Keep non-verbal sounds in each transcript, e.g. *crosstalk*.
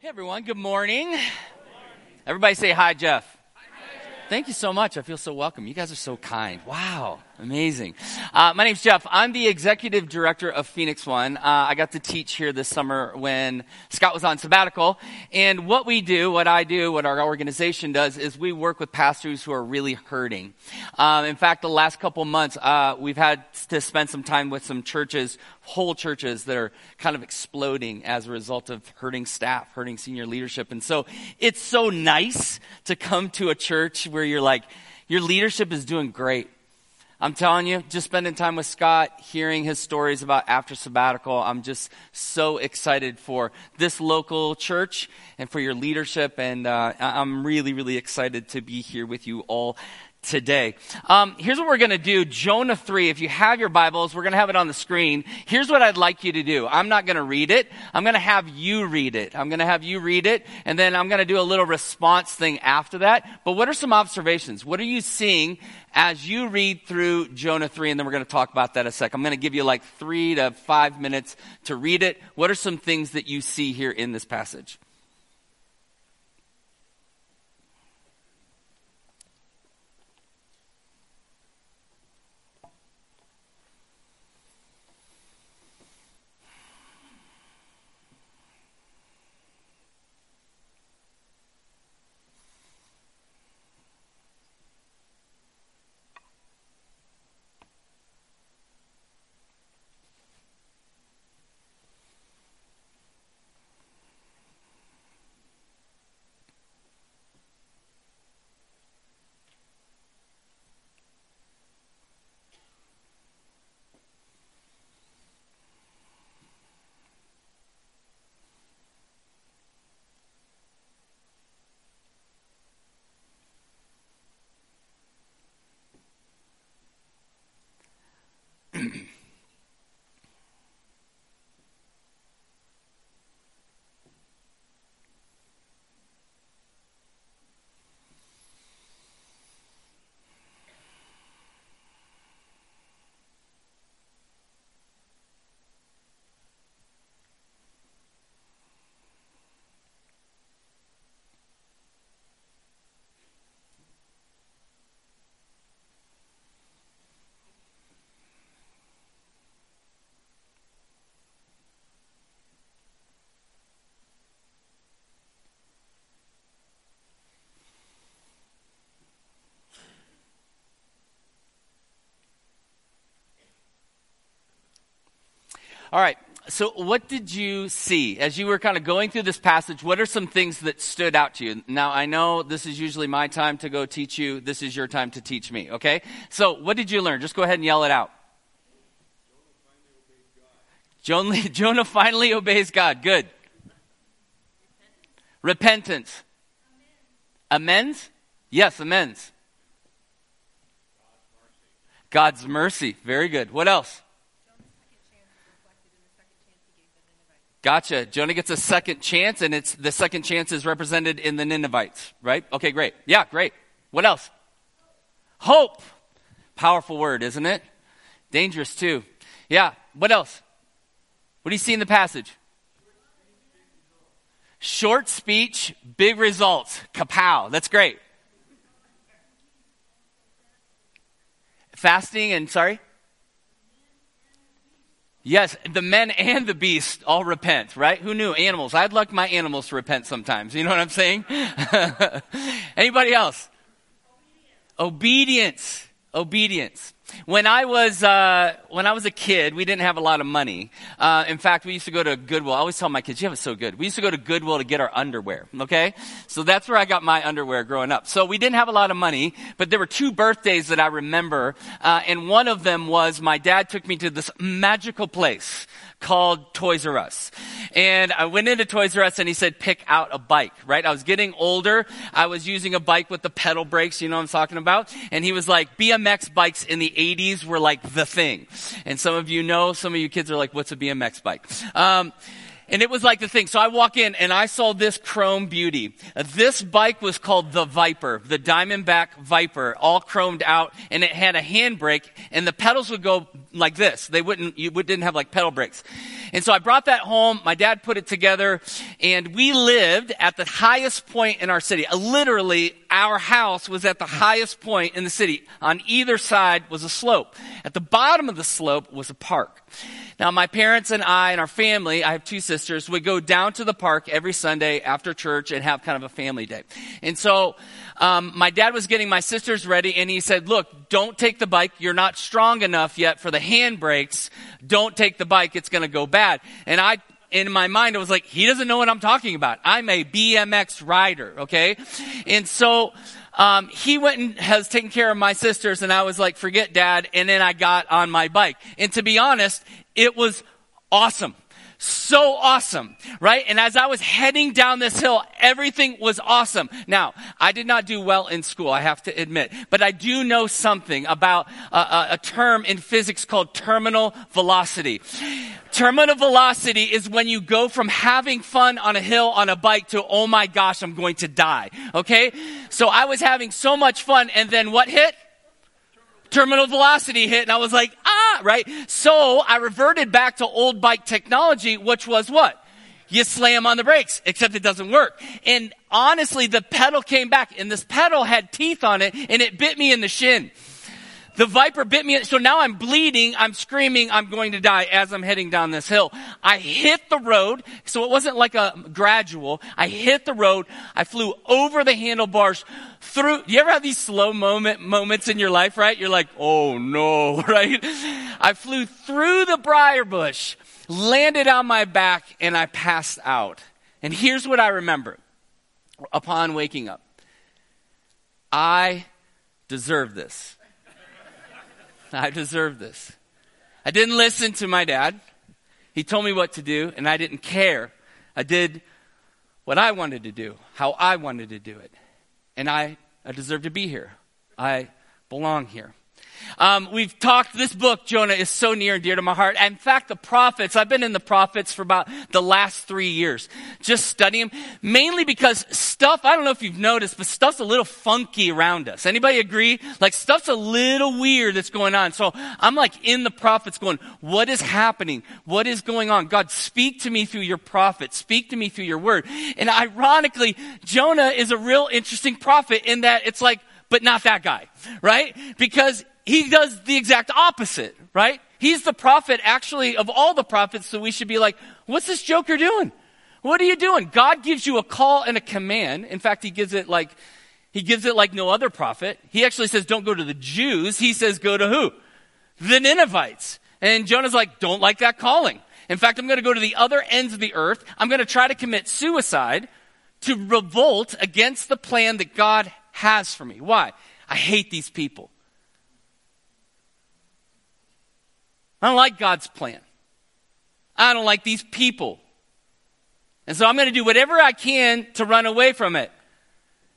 Hey everyone, good morning. Everybody say hi, Jeff. Thank you so much. I feel so welcome. You guys are so kind. Wow. Amazing. Uh, my name's Jeff. I'm the executive director of Phoenix One. Uh, I got to teach here this summer when Scott was on sabbatical. And what we do, what I do, what our organization does is we work with pastors who are really hurting. Um, in fact, the last couple months, uh, we've had to spend some time with some churches, whole churches that are kind of exploding as a result of hurting staff, hurting senior leadership. And so it's so nice to come to a church where you're like, your leadership is doing great I'm telling you, just spending time with Scott, hearing his stories about after sabbatical, I'm just so excited for this local church and for your leadership. And uh, I'm really, really excited to be here with you all today. Um, here's what we're going to do. Jonah 3, if you have your Bibles, we're going to have it on the screen. Here's what I'd like you to do. I'm not going to read it. I'm going to have you read it. I'm going to have you read it, and then I'm going to do a little response thing after that. But what are some observations? What are you seeing as you read through Jonah 3? And then we're going to talk about that a sec. I'm going to give you like three to five minutes to read it. What are some things that you see here in this passage? All right. So, what did you see as you were kind of going through this passage? What are some things that stood out to you? Now, I know this is usually my time to go teach you. This is your time to teach me, okay? So, what did you learn? Just go ahead and yell it out. Jonah, *laughs* Jonah finally obeys God. Good. Repentance. Amends? Yes, amends. God's mercy. Very good. What else? Gotcha. Jonah gets a second chance, and it's the second chance is represented in the Ninevites, right? Okay, great. Yeah, great. What else? Hope. Powerful word, isn't it? Dangerous too. Yeah. What else? What do you see in the passage? Short speech, big results. Kapow. That's great. Fasting and sorry? Yes, the men and the beasts all repent, right? Who knew animals? I'd like my animals to repent sometimes. You know what I'm saying? *laughs* Anybody else? Obedience. Obedience. When I was uh, when I was a kid, we didn't have a lot of money. Uh, in fact, we used to go to Goodwill. I always tell my kids, "You have it so good." We used to go to Goodwill to get our underwear. Okay, so that's where I got my underwear growing up. So we didn't have a lot of money, but there were two birthdays that I remember, uh, and one of them was my dad took me to this magical place called Toys R Us. And I went into Toys R Us and he said, pick out a bike, right? I was getting older. I was using a bike with the pedal brakes, you know what I'm talking about? And he was like, BMX bikes in the 80s were like the thing. And some of you know, some of you kids are like, what's a BMX bike? Um, And it was like the thing. So I walk in and I saw this chrome beauty. This bike was called the Viper, the Diamondback Viper, all chromed out, and it had a handbrake, and the pedals would go like this. They wouldn't, you didn't have like pedal brakes. And so I brought that home. My dad put it together, and we lived at the highest point in our city. Literally, our house was at the highest point in the city. On either side was a slope. At the bottom of the slope was a park. Now, my parents and I and our family, I have two sisters, would go down to the park every Sunday after church and have kind of a family day. And so, um, my dad was getting my sisters ready and he said, look, don't take the bike. You're not strong enough yet for the handbrakes. Don't take the bike. It's going to go bad. And I in my mind, I was like, he doesn't know what I'm talking about. I'm a BMX rider, okay? And so, um, he went and has taken care of my sisters, and I was like, forget dad. And then I got on my bike. And to be honest, it was awesome. So awesome, right? And as I was heading down this hill, everything was awesome. Now, I did not do well in school, I have to admit, but I do know something about a, a term in physics called terminal velocity. Terminal velocity is when you go from having fun on a hill on a bike to, oh my gosh, I'm going to die. Okay? So I was having so much fun, and then what hit? terminal velocity hit and I was like, ah, right? So I reverted back to old bike technology, which was what? You slam on the brakes, except it doesn't work. And honestly, the pedal came back and this pedal had teeth on it and it bit me in the shin. The viper bit me. So now I'm bleeding. I'm screaming. I'm going to die as I'm heading down this hill. I hit the road. So it wasn't like a gradual. I hit the road. I flew over the handlebars through. You ever have these slow moment moments in your life, right? You're like, oh no, *laughs* right? I flew through the briar bush, landed on my back, and I passed out. And here's what I remember upon waking up. I deserve this. *laughs* I deserve this. I didn't listen to my dad. He told me what to do, and I didn't care. I did what I wanted to do, how I wanted to do it. And I, I deserve to be here. I belong here. Um, we've talked, this book, Jonah, is so near and dear to my heart. In fact, the prophets, I've been in the prophets for about the last three years, just studying them, mainly because stuff, I don't know if you've noticed, but stuff's a little funky around us. Anybody agree? Like stuff's a little weird that's going on. So I'm like in the prophets going, what is happening? What is going on? God, speak to me through your prophet. Speak to me through your word. And ironically, Jonah is a real interesting prophet in that it's like, but not that guy, right? Because he does the exact opposite, right? He's the prophet actually of all the prophets, so we should be like, what's this joker doing? What are you doing? God gives you a call and a command. In fact, he gives it like, he gives it like no other prophet. He actually says, don't go to the Jews. He says, go to who? The Ninevites. And Jonah's like, don't like that calling. In fact, I'm going to go to the other ends of the earth. I'm going to try to commit suicide to revolt against the plan that God has for me. Why? I hate these people. I don't like God's plan. I don't like these people. And so I'm going to do whatever I can to run away from it.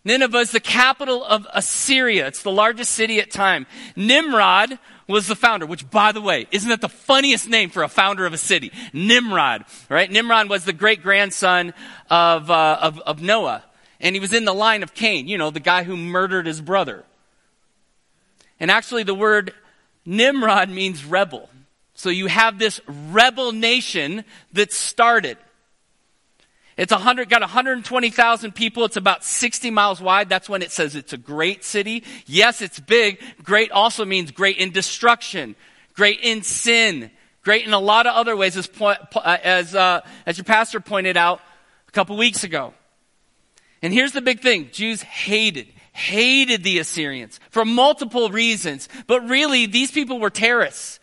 Nineveh is the capital of Assyria. It's the largest city at time. Nimrod was the founder, which by the way, isn't that the funniest name for a founder of a city? Nimrod, right? Nimrod was the great grandson of, uh, of, of Noah. And he was in the line of Cain, you know, the guy who murdered his brother. And actually the word Nimrod means rebel. So you have this rebel nation that started. It's 100, got 120,000 people. It's about 60 miles wide. That's when it says it's a great city. Yes, it's big. Great also means great in destruction, great in sin, great in a lot of other ways, as, uh, as, uh, as your pastor pointed out a couple weeks ago. And here's the big thing Jews hated, hated the Assyrians for multiple reasons. But really, these people were terrorists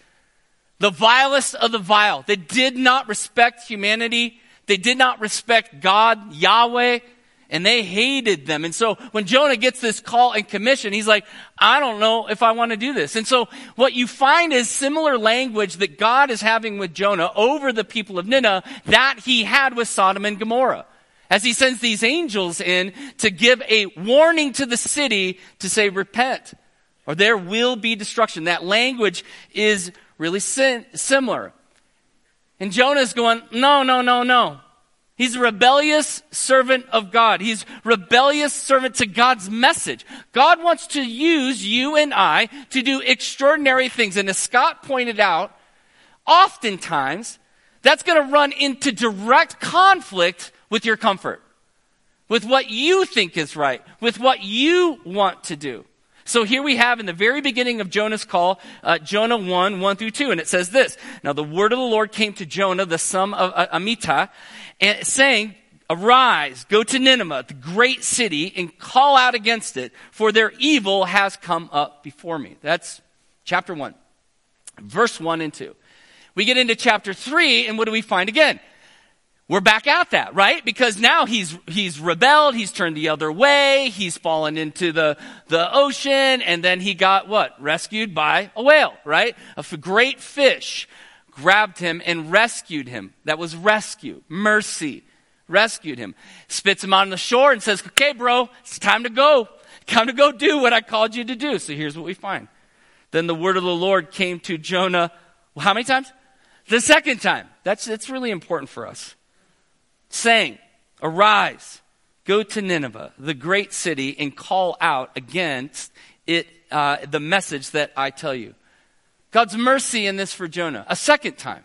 the vilest of the vile. They did not respect humanity. They did not respect God, Yahweh, and they hated them. And so when Jonah gets this call and commission, he's like, I don't know if I want to do this. And so what you find is similar language that God is having with Jonah over the people of Nineveh that he had with Sodom and Gomorrah. As he sends these angels in to give a warning to the city to say, repent, or there will be destruction. That language is really similar. And Jonah's going, no, no, no, no. He's a rebellious servant of God. He's rebellious servant to God's message. God wants to use you and I to do extraordinary things. And as Scott pointed out, oftentimes that's going to run into direct conflict with your comfort, with what you think is right, with what you want to do. So here we have in the very beginning of Jonah's call, uh, Jonah 1, 1 through 2, and it says this. Now the word of the Lord came to Jonah, the son of uh, Amittai, and saying, Arise, go to Nineveh, the great city, and call out against it, for their evil has come up before me. That's chapter 1. Verse 1 and 2. We get into chapter 3, and what do we find again? We're back at that, right? Because now he's, he's rebelled, he's turned the other way, he's fallen into the, the ocean, and then he got what? Rescued by a whale, right? A great fish grabbed him and rescued him. That was rescue, mercy, rescued him. Spits him out on the shore and says, okay, bro, it's time to go. Time to go do what I called you to do. So here's what we find. Then the word of the Lord came to Jonah, well, how many times? The second time. That's, that's really important for us saying, Arise, go to Nineveh, the great city, and call out against it uh, the message that I tell you. God's mercy in this for Jonah, a second time.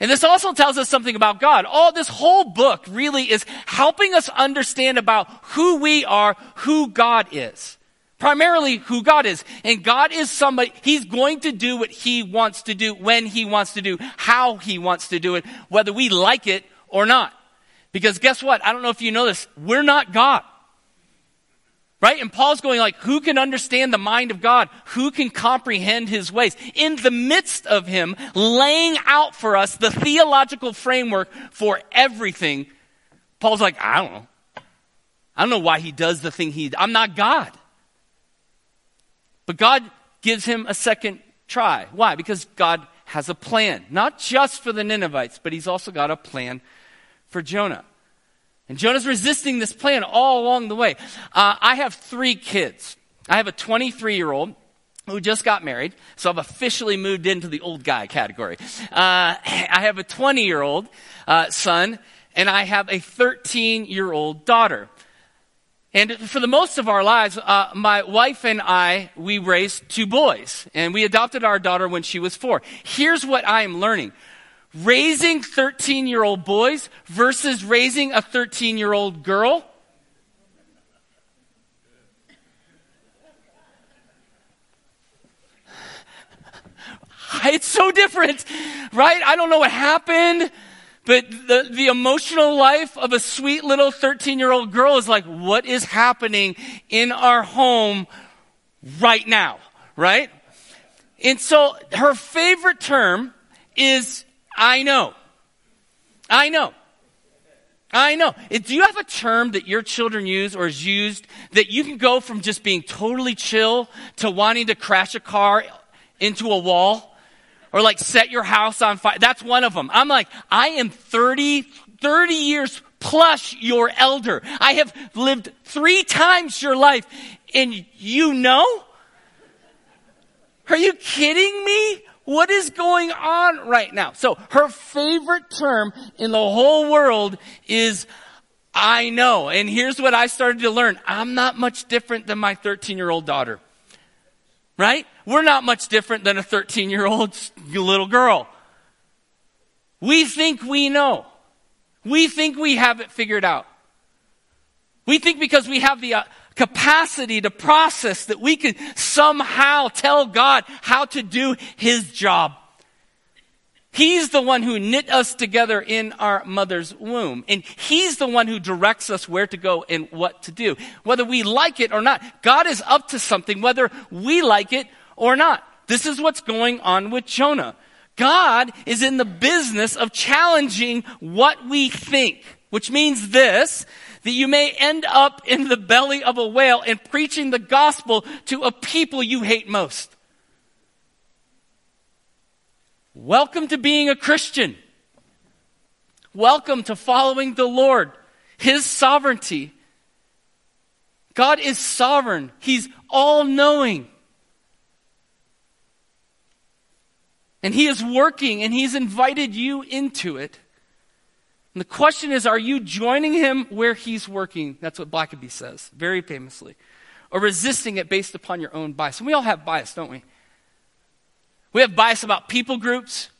And this also tells us something about God. All this whole book really is helping us understand about who we are, who God is. Primarily who God is. And God is somebody, He's going to do what He wants to do, when He wants to do, how He wants to do it, whether we like it or not. Because guess what? I don't know if you know this. We're not God. Right? And Paul's going like, who can understand the mind of God? Who can comprehend his ways? In the midst of him laying out for us the theological framework for everything, Paul's like, I don't know. I don't know why he does the thing he, I'm not God. But God gives him a second try. Why? Because God has a plan, not just for the Ninevites, but he's also got a plan for Jonah. And Jonah's resisting this plan all along the way. Uh, I have three kids. I have a 23 year old who just got married, so I've officially moved into the old guy category. Uh, I have a 20 year old uh, son, and I have a 13 year old daughter. And for the most of our lives, uh, my wife and I, we raised two boys, and we adopted our daughter when she was four. Here's what I am learning raising 13 year old boys versus raising a 13 year old girl? *sighs* It's so different, right? I don't know what happened, but the, the emotional life of a sweet little 13 year old girl is like, what is happening in our home right now, right? And so her favorite term is I know. I know. I know. Eh, do you have a term that your children use or is used that you can go from just being totally chill to wanting to crash a car into a wall? Or like set your house on fire? That's one of them. I'm like, I am 30, 30 years plus your elder. I have lived three times your life and you know? Are you kidding me? What is going on right now? So her favorite term in the whole world is I know. And here's what I started to learn. I'm not much different than my 13 year old daughter. Right? We're not much different than a 13 year old *laughs* little girl. We think we know. We think we have it figured out. We think because we have the uh, capacity to process that we can somehow tell God how to do His job. He's the one who knit us together in our mother's womb. And He's the one who directs us where to go and what to do. Whether we like it or not. God is up to something, whether we like it or not. This is what's going on with Jonah. God is in the business of challenging what we think, which means this, that you may end up in the belly of a whale and preaching the gospel to a people you hate most. Welcome to being a Christian. Welcome to following the Lord, His sovereignty. God is sovereign. He's all knowing. And He is working and He's invited you into it. And the question is, are you joining Him where He's working? That's what Blackaby says, very famously. Or resisting it based upon your own bias. And we all have bias, don't we? We have bias about people groups.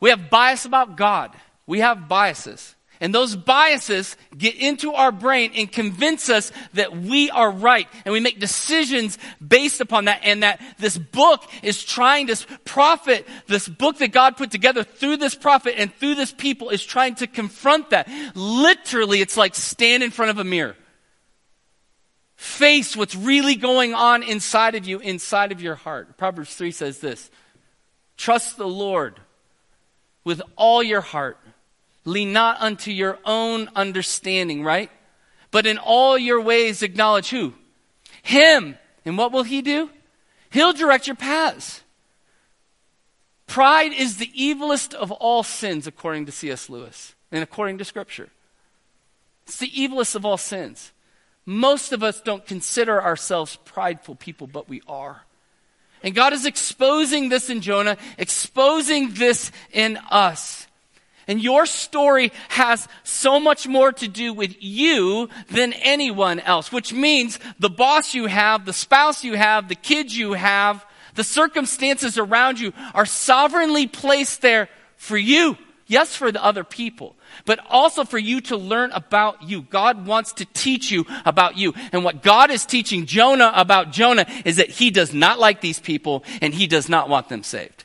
We have bias about God. We have biases. And those biases get into our brain and convince us that we are right. And we make decisions based upon that. And that this book is trying to prophet, this book that God put together through this prophet and through this people is trying to confront that. Literally, it's like stand in front of a mirror. Face what's really going on inside of you, inside of your heart. Proverbs 3 says this Trust the Lord with all your heart Lean not unto your own understanding, right? But in all your ways acknowledge who? Him. And what will he do? He'll direct your paths. Pride is the evilest of all sins, according to C.S. Lewis and according to Scripture. It's the evilest of all sins. Most of us don't consider ourselves prideful people, but we are. And God is exposing this in Jonah, exposing this in us. And your story has so much more to do with you than anyone else, which means the boss you have, the spouse you have, the kids you have, the circumstances around you are sovereignly placed there for you. Yes, for the other people, but also for you to learn about you. God wants to teach you about you. And what God is teaching Jonah about Jonah is that he does not like these people and he does not want them saved.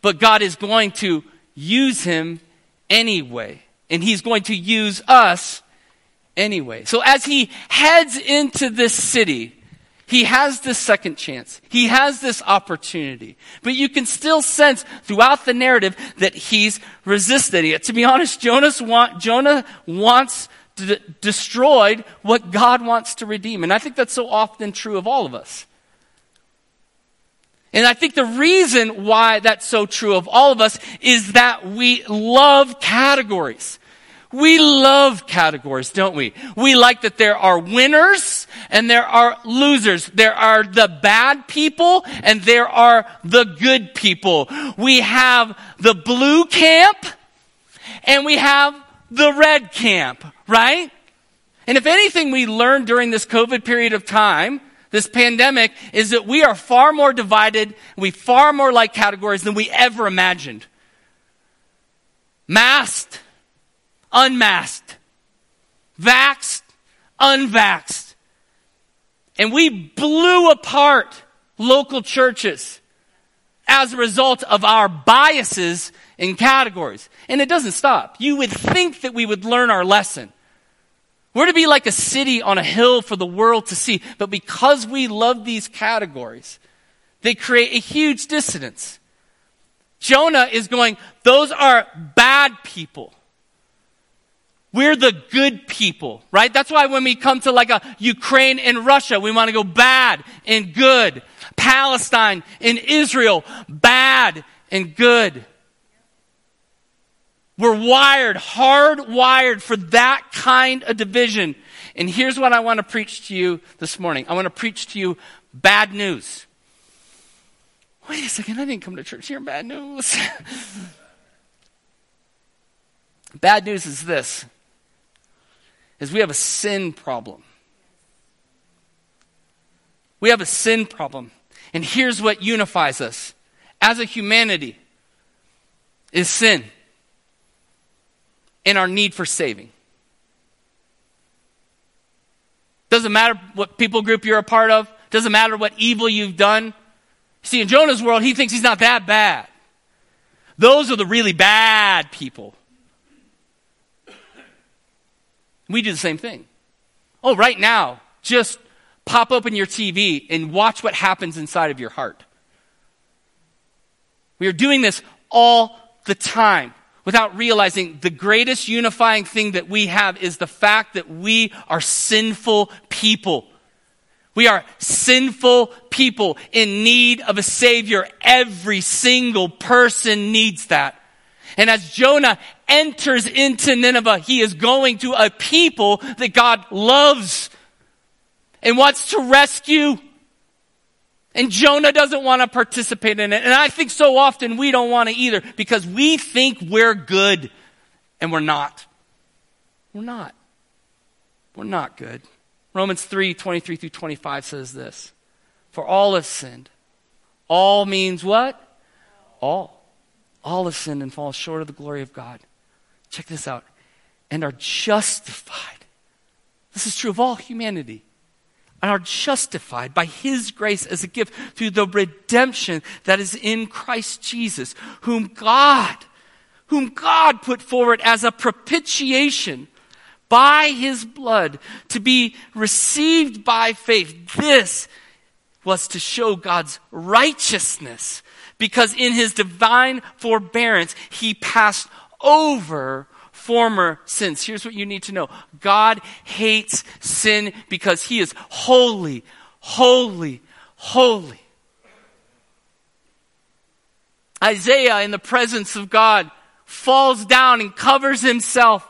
But God is going to use him anyway. And he's going to use us anyway. So as he heads into this city, he has this second chance. He has this opportunity. But you can still sense throughout the narrative that he's resisting it. To be honest, Jonas want, Jonah wants to destroyed what God wants to redeem. And I think that's so often true of all of us. And I think the reason why that's so true of all of us is that we love categories. We love categories, don't we? We like that there are winners and there are losers. There are the bad people and there are the good people. We have the blue camp and we have the red camp, right? And if anything we learned during this COVID period of time this pandemic is that we are far more divided, we far more like categories than we ever imagined. Masked, unmasked, vaxxed, unvaxxed. And we blew apart local churches as a result of our biases in categories. And it doesn't stop. You would think that we would learn our lesson. We're to be like a city on a hill for the world to see. But because we love these categories, they create a huge dissonance. Jonah is going, those are bad people. We're the good people, right? That's why when we come to like a Ukraine and Russia, we want to go bad and good. Palestine and Israel, bad and good. We're wired, hardwired for that kind of division. And here's what I want to preach to you this morning. I want to preach to you bad news. Wait a second, I didn't come to church here. Bad news. *laughs* bad news is this is we have a sin problem. We have a sin problem. And here's what unifies us as a humanity is sin in our need for saving. Doesn't matter what people group you're a part of, doesn't matter what evil you've done. See, in Jonah's world, he thinks he's not that bad. Those are the really bad people. We do the same thing. Oh, right now, just pop open your TV and watch what happens inside of your heart. We are doing this all the time without realizing the greatest unifying thing that we have is the fact that we are sinful people. We are sinful people in need of a Savior. Every single person needs that. And as Jonah enters into Nineveh, he is going to a people that God loves and wants to rescue. And Jonah doesn't want to participate in it. And I think so often we don't want to either because we think we're good and we're not. We're not. We're not good. Romans 3 23 through 25 says this For all have sinned. All means what? All. All have sinned and fall short of the glory of God. Check this out. And are justified. This is true of all humanity and are justified by his grace as a gift through the redemption that is in Christ Jesus, whom God, whom God put forward as a propitiation by his blood to be received by faith. This was to show God's righteousness because in his divine forbearance, he passed over former sins. Here's what you need to know God hates sin because he is holy, holy, holy. Isaiah, in the presence of God, falls down and covers himself.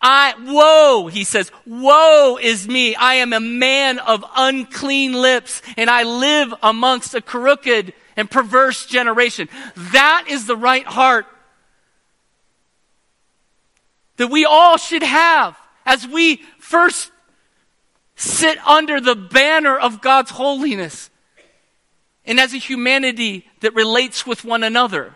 I, woe, he says, woe is me. I am a man of unclean lips and I live amongst a crooked and perverse generation. That is the right heart that we all should have as we first sit under the banner of God's holiness and as a humanity that relates with one another.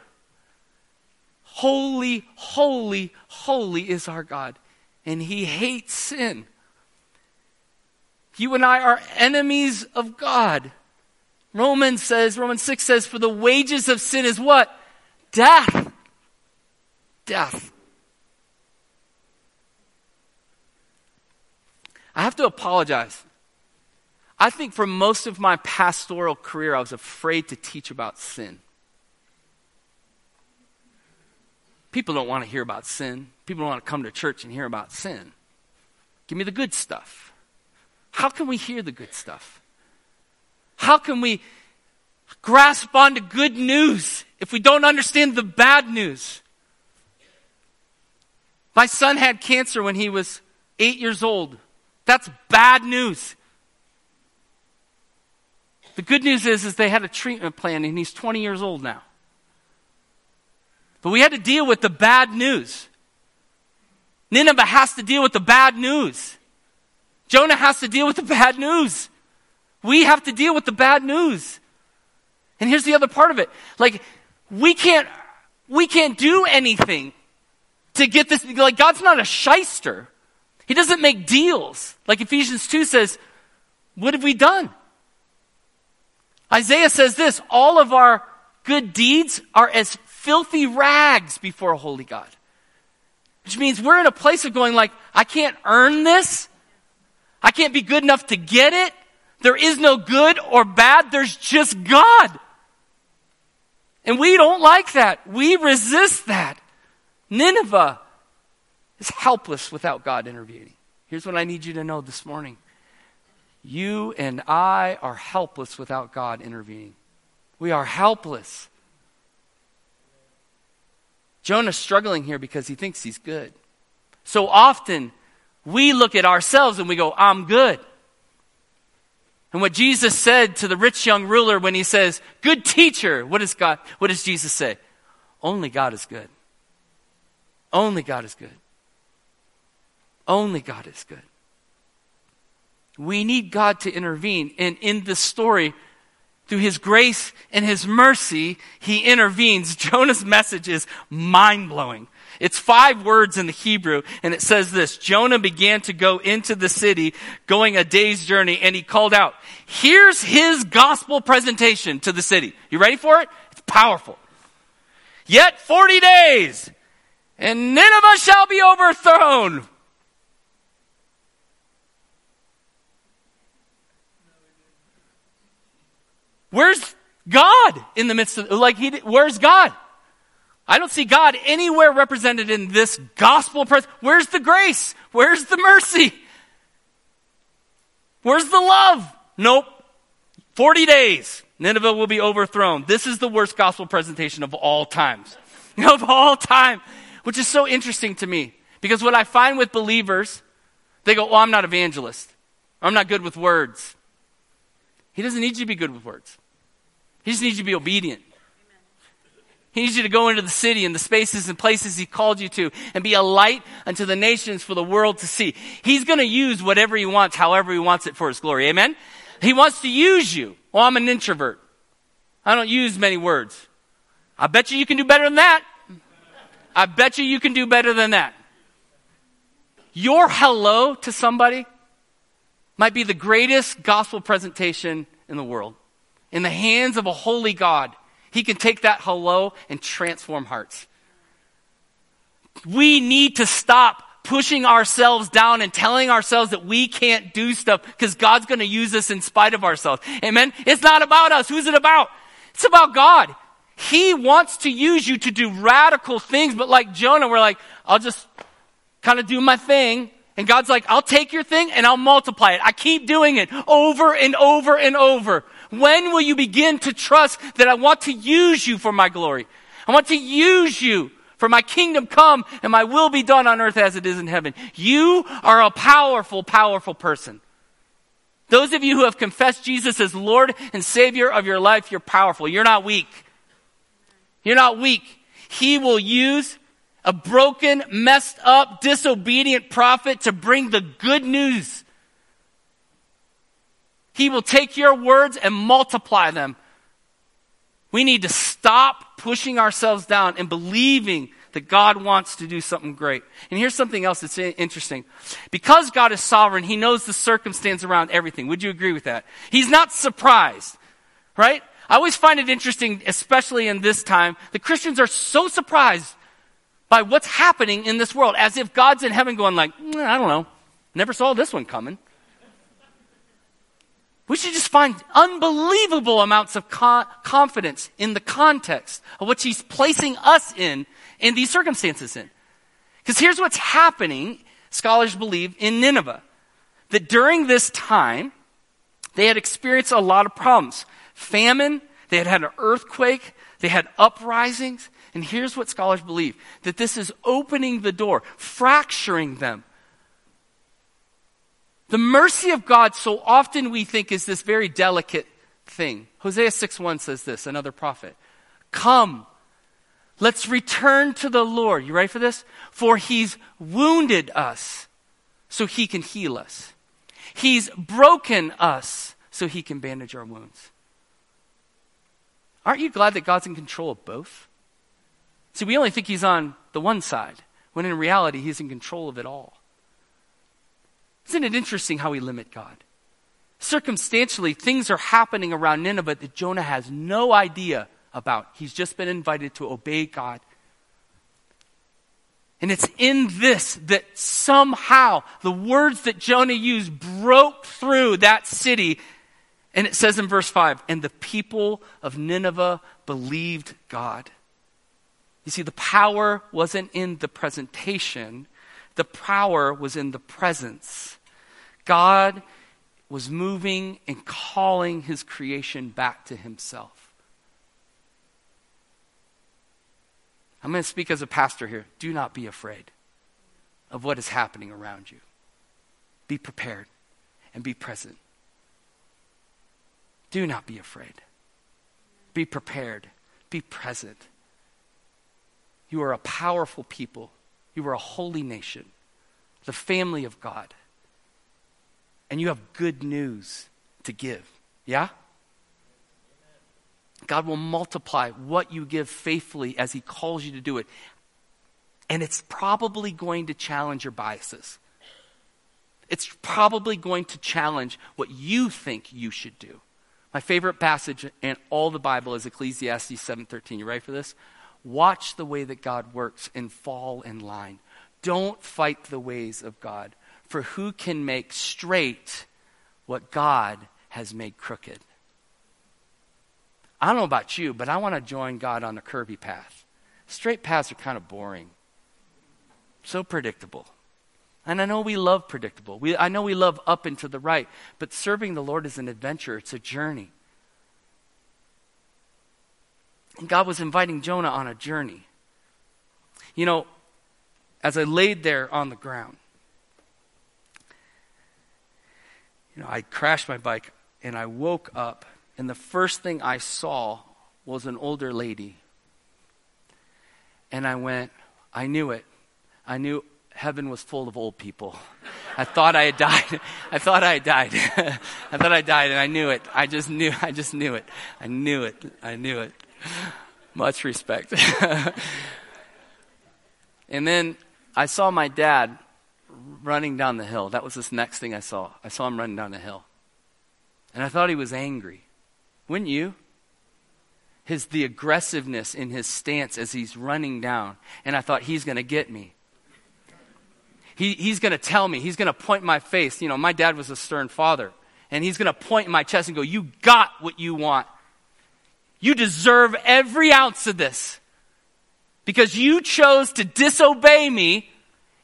Holy, holy, holy is our God, and He hates sin. You and I are enemies of God. Romans says, Romans 6 says, for the wages of sin is what? Death. Death. I have to apologize. I think for most of my pastoral career, I was afraid to teach about sin. People don't want to hear about sin. People don't want to come to church and hear about sin. Give me the good stuff. How can we hear the good stuff? How can we grasp onto good news if we don't understand the bad news? My son had cancer when he was eight years old. That's bad news. The good news is, is they had a treatment plan and he's 20 years old now. But we had to deal with the bad news. Nineveh has to deal with the bad news. Jonah has to deal with the *laughs* bad news. We have to deal with the bad news. And here's the other part of it. Like, we can't, we can't do anything to get this, like, God's not a shyster. He doesn't make deals. Like Ephesians 2 says, What have we done? Isaiah says this all of our good deeds are as filthy rags before a holy God. Which means we're in a place of going like, I can't earn this. I can't be good enough to get it. There is no good or bad. There's just God. And we don't like that. We resist that. Nineveh is helpless without God intervening. Here's what I need you to know this morning you and I are helpless without God intervening. We are helpless. Jonah's struggling here because he thinks he's good. So often, we look at ourselves and we go, I'm good. And what Jesus said to the rich young ruler when he says, Good teacher, what does God, what does Jesus say? Only God is good. Only God is good. Only God is good. We need God to intervene. And in this story, through his grace and his mercy, he intervenes. *laughs* Jonah's message is mind blowing. It's five words in the Hebrew, and it says this Jonah began to go into the city, going a day's journey, and he called out, Here's his gospel presentation to the city. You ready for it? It's powerful. Yet 40 days, and Nineveh shall be overthrown. Where's God in the midst of, like, he, where's God? I don't see God anywhere represented in this gospel. Pres- Where's the grace? Where's the mercy? Where's the love? Nope. 40 days. Nineveh will be overthrown. This is the worst gospel presentation of all times. *laughs* of all time. Which is so interesting to me. Because what I find with believers, they go, well, I'm not evangelist. I'm not good with words. He doesn't need you to be good with words. He just needs you to be obedient. He needs you to go into the city and the spaces and places He called you to and be a light unto the nations for the world to see. He's going to use whatever He wants, however He wants it for His glory. Amen? He wants to use you. Well, I'm an introvert. I don't use many words. I bet you you can do better than that. I bet you you can do better than that. Your hello to somebody might be the greatest gospel presentation in the world. In the hands of a holy God, He can take that hello and transform hearts. We need to stop pushing ourselves down and telling ourselves that we can't do stuff because God's going to use us in spite of ourselves. Amen? It's not about us. Who's it about? It's about God. He wants to use you to do radical things, but like Jonah, we're like, I'll just kind of do my thing. And God's like, I'll take your thing and I'll multiply it. I keep doing it over and over and over. When will you begin to trust that I want to use you for my glory? I want to use you for my kingdom come and my will be done on earth as it is in heaven. You are a powerful, powerful person. Those of you who have confessed Jesus as Lord and Savior of your life, you're powerful. You're not weak. You're not weak. He will use a broken, messed up, disobedient prophet to bring the good news. He will take your words and multiply them. We need to stop pushing ourselves down and believing that God wants to do something great. And here's something else that's interesting. Because God is sovereign, He knows the circumstance around everything. Would you agree with that? He's not surprised, right? I always find it interesting, especially in this time, the Christians are so surprised by what's happening in this world, as if God's in heaven going like, mm, I don't know, never saw this one coming. We should just find unbelievable amounts of con- confidence in the context of what He's placing us in, in these circumstances in. Because here's what's happening, scholars believe, in Nineveh. That during this time, they had experienced a lot of problems. Famine, they had had an earthquake, they had uprisings, and here's what scholars believe that this is opening the door, fracturing them. The mercy of God, so often we think, is this very delicate thing. Hosea 6 1 says this, another prophet. Come, let's return to the Lord. You ready for this? For he's wounded us so he can heal us, he's broken us so he can bandage our wounds. Aren't you glad that God's in control of both? See, we only think he's on the one side, when in reality, he's in control of it all. Isn't it interesting how we limit God? Circumstantially, things are happening around Nineveh that Jonah has no idea about. He's just been invited to obey God. And it's in this that somehow the words that Jonah used broke through that city. And it says in verse 5 and the people of Nineveh believed God. You see, the power wasn't in the presentation, the power was in the presence. God was moving and calling his creation back to himself. I'm going to speak as a pastor here. Do not be afraid of what is happening around you. Be prepared and be present. Do not be afraid. Be prepared. Be present. You are a powerful people. You are a holy nation, the family of God. And you have good news to give. Yeah? God will multiply what you give faithfully as He calls you to do it. And it's probably going to challenge your biases. It's probably going to challenge what you think you should do. My favorite passage in all the Bible is Ecclesiastes 7:13. You ready for this? Watch the way that God works and fall in line. Don't fight the ways of God. For who can make straight what God has made crooked? I don't know about you, but I want to join God on the curvy path. Straight paths are kind of boring, so predictable. And I know we love predictable. We, I know we love up and to the right, but serving the Lord is an adventure, it's a journey. And God was inviting Jonah on a journey. You know, as I laid there on the ground, you know, I crashed my bike And I woke up, and the first thing I saw was an older lady. And I went, I knew it. I knew heaven was full of old people. I thought I had died. I thought I had died. *laughs* I thought I died, and I knew it. I just knew. I just knew it. I knew it. I knew it. Much respect. *laughs* and then I saw my dad running down the hill. That was this next thing I saw. I saw him running down the hill. And I thought he was angry. Wouldn't you? His the aggressiveness in his stance as he's running down. And I thought he's going to get me. He, he's going to tell me. He's going to point my face. You know, my dad was a stern father. And he's going to point in my chest and go, You got what you want. You deserve every ounce of this. Because you chose to disobey me,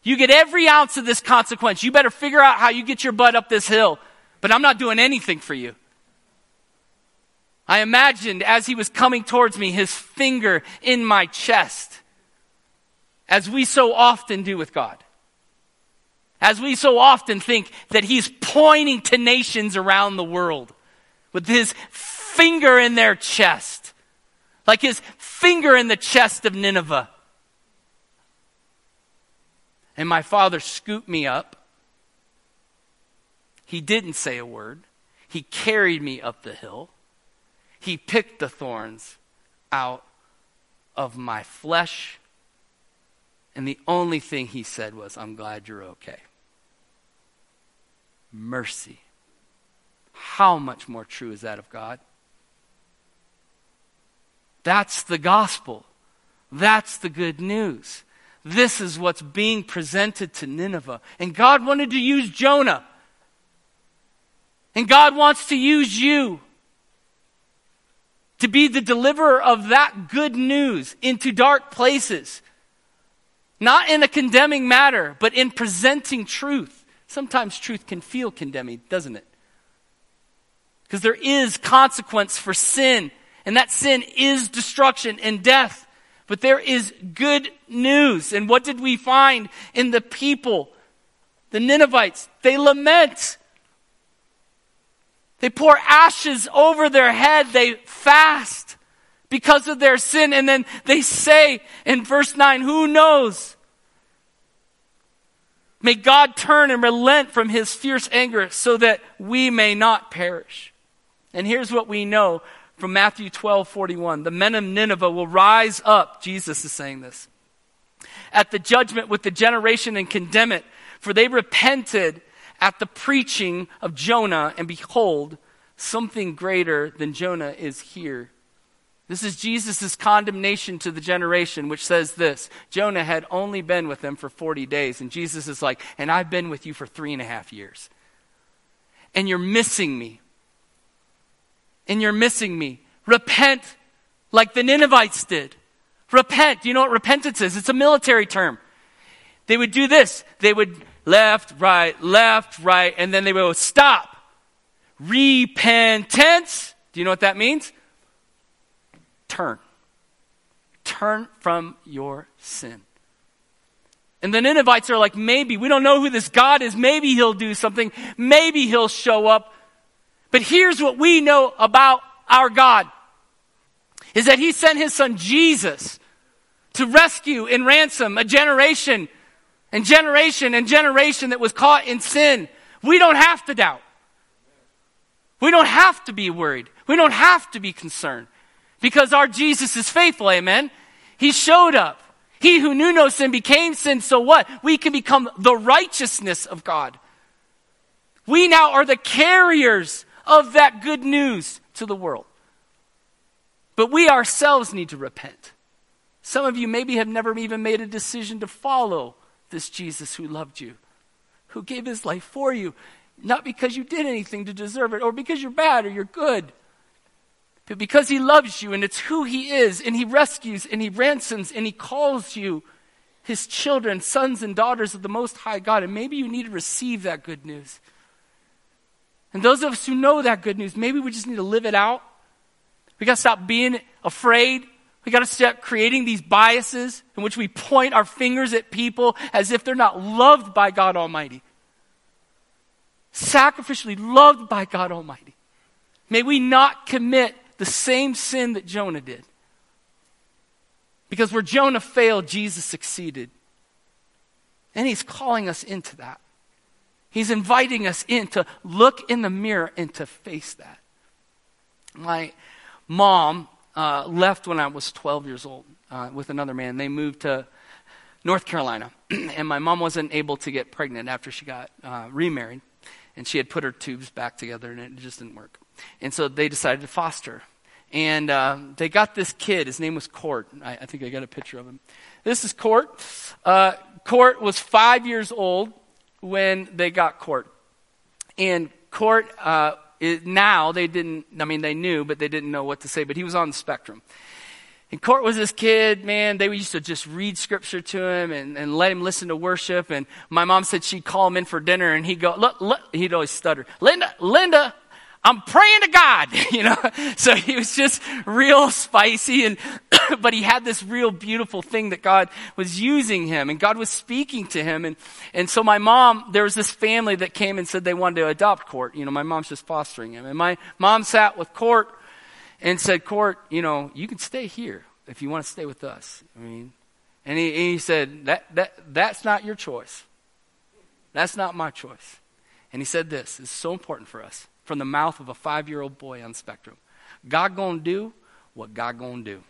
you get every ounce of this consequence. You better figure out how you get your butt up this hill. But I'm not doing anything for you. I imagined as he was coming towards me, his finger in my chest, as we so often do with God. As we so often think that he's pointing to nations around the world with his finger in their chest, like his finger in the chest of Nineveh. And my father scooped me up. He didn't say a word. He carried me up the hill. He picked the thorns out of my flesh. And the only thing he said was, I'm glad you're okay mercy. How much more true is that of God? That's the gospel. That's the good news. This is what's being presented to Nineveh. And God wanted to use Jonah. And God wants to use you to be the deliverer of that good news into dark places. Not in a condemning matter, but in presenting truth. Sometimes truth can feel condemning, doesn't it? Because there is consequence for sin, and that sin is destruction and death. But there is good news. And what did we find in the people? The Ninevites, they lament. They pour ashes over their head. They fast because of their sin. And then they say in verse 9, Who knows? May God turn and relent from his fierce anger so that we may not perish. And here's what we know from Matthew 12 41. The men of Nineveh will rise up, Jesus is saying this, at the judgment with the generation and condemn it, for they repented at the preaching of Jonah, and behold, something greater than Jonah is here this is Jesus' condemnation to the generation, which says this Jonah had only been with them for 40 days. And Jesus is like, and I've been with you for three and a half years. And you're missing me. And you're missing me. Repent like the Ninevites did. Repent. Do you know what repentance is? It's a military term. They would do this. They would left, right, left, right, and then they would go, stop. Repentance. Do you know what that means? Turn. Turn from your sin. And the Ninevites are like, maybe, we don't know who this God is. Maybe he'll do something. Maybe he'll show up. But here's what we know about our God is that he sent his son Jesus to rescue and ransom a generation and generation and generation that was caught in sin. We don't have to doubt. We don't have to be worried. We don't have to be concerned. Because our Jesus is faithful, amen? He showed up. He who knew no sin became sin, so what? We can become the righteousness of God. We now are the carriers of that good news to the world. But we ourselves need to repent. Some of you maybe have never even made a decision to follow this Jesus who loved you, who gave his life for you, not because you did anything to deserve it or because you're bad or you're good, but because he loves you and it's who he is, and he rescues and he ransoms and he calls you his children, sons and daughters of the Most High God. And maybe you need to receive that good news. And those of us who know that good news, maybe we just need to live it out. We got to stop being afraid. We got to stop creating these biases in which we point our fingers at people as if they're not loved by God Almighty. Sacrificially loved by God Almighty. May we not commit the same sin that Jonah did. Because where Jonah failed, Jesus succeeded. And he's calling us into that. He's inviting us in to look in the mirror and to face that. My mom uh, left when I was 12 years old uh, with another man. They moved to North Carolina. *clears throat* and my mom wasn't able to get pregnant after she got uh, remarried. And she had put her tubes back together and it just didn't work. And so they decided to foster. And uh, they got this kid. His name was Court. I, I, think I got a picture of him. This is Court. Uh, Court was five years old when they got Court. And Court, uh, now they didn't, I mean, they knew, but they didn't know what to say, but he was on the spectrum. And Court was this kid, man, they used to just read scripture to him and, and let him listen to worship. And my mom said she'd call him in for dinner and he'd go, look, look, he'd always stutter. Linda, Linda, I'm praying to God, *laughs* you know. So he was just real spicy and *coughs* but he had this real beautiful thing that God was using him and God was speaking to him and and so my mom there was this family that came and said they wanted to adopt Court. You know, my mom's just fostering him. And my mom sat with Court and said, "Court, you know, you can stay here if you want to stay with us." I mean, and he, he said, "That that that's not your choice. That's not my choice." And he said this, is so important for us from the mouth of a five year old boy on spectrum. God gonna do what God gonna do.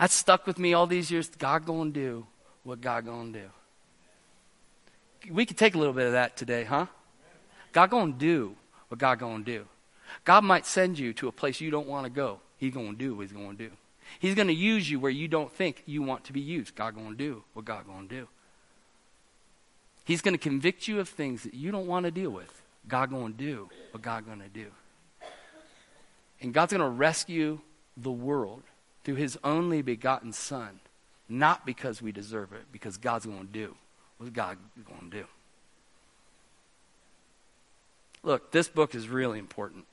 That stuck with me all these years. God gonna do what God gonna do. We could take a little bit of that today, huh? God gonna do what God gonna do. God might send you to a place you don't want to go. He's gonna do what He's gonna do. He's gonna use you where you don't think you want to be used. God gonna do what God gonna do. He's going to convict you of things that you don't want to deal with. God going to do what God going to do. And God's going to rescue the world through his only begotten son, not because we deserve it, because God's going to do what God going to do. Look, this book is really important.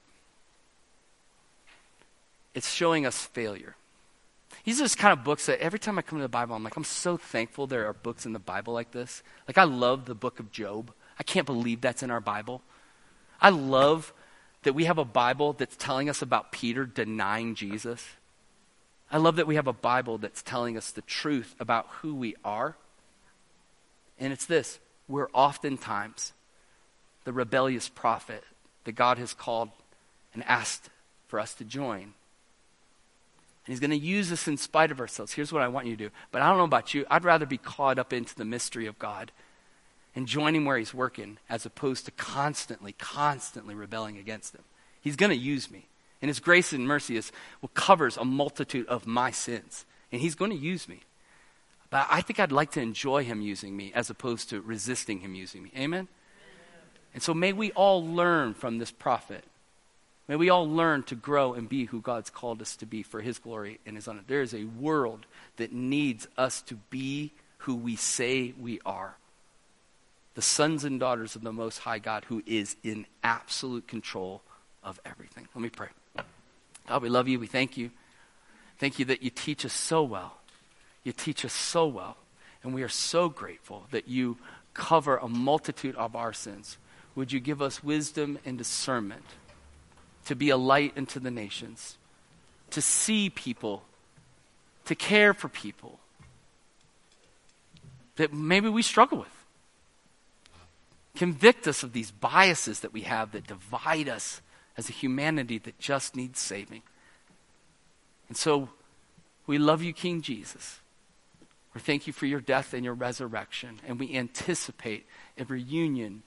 It's showing us failure. These are just kind of books that every time I come to the Bible, I'm like, I'm so thankful there are books in the Bible like this. Like, I love the book of Job. I can't believe that's in our Bible. I love that we have a Bible that's telling us about Peter denying Jesus. I love that we have a Bible that's telling us the truth about who we are. And it's this we're oftentimes the rebellious prophet that God has called and asked for us to join. And he's going to use us in spite of ourselves. Here's what I want you to do. But I don't know about you. I'd rather be caught up into the mystery of God and join him where he's working as opposed to constantly, constantly rebelling against him. He's going to use me. And his grace and mercy is, well, covers a multitude of my sins. And he's going to use me. But I think I'd like to enjoy him using me as opposed to resisting him using me. Amen? Amen. And so may we all learn from this prophet May we all learn to grow and be who God's called us to be for His glory and His honor. There is a world that needs us to be who we say we are the sons and daughters of the Most High God who is in absolute control of everything. Let me pray. God, we love you. We thank you. Thank you that you teach us so well. You teach us so well. And we are so grateful that you cover a multitude of our sins. Would you give us wisdom and discernment? To be a light into the nations, to see people, to care for people that maybe we struggle with. Convict us of these biases that we have that divide us as a humanity that just needs saving. And so we love you, King Jesus. We thank you for your death and your resurrection. And we anticipate a reunion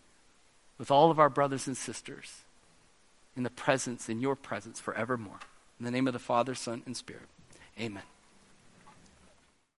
with all of our brothers and sisters in the presence, in your presence forevermore. In the name of the Father, Son, and Spirit. Amen.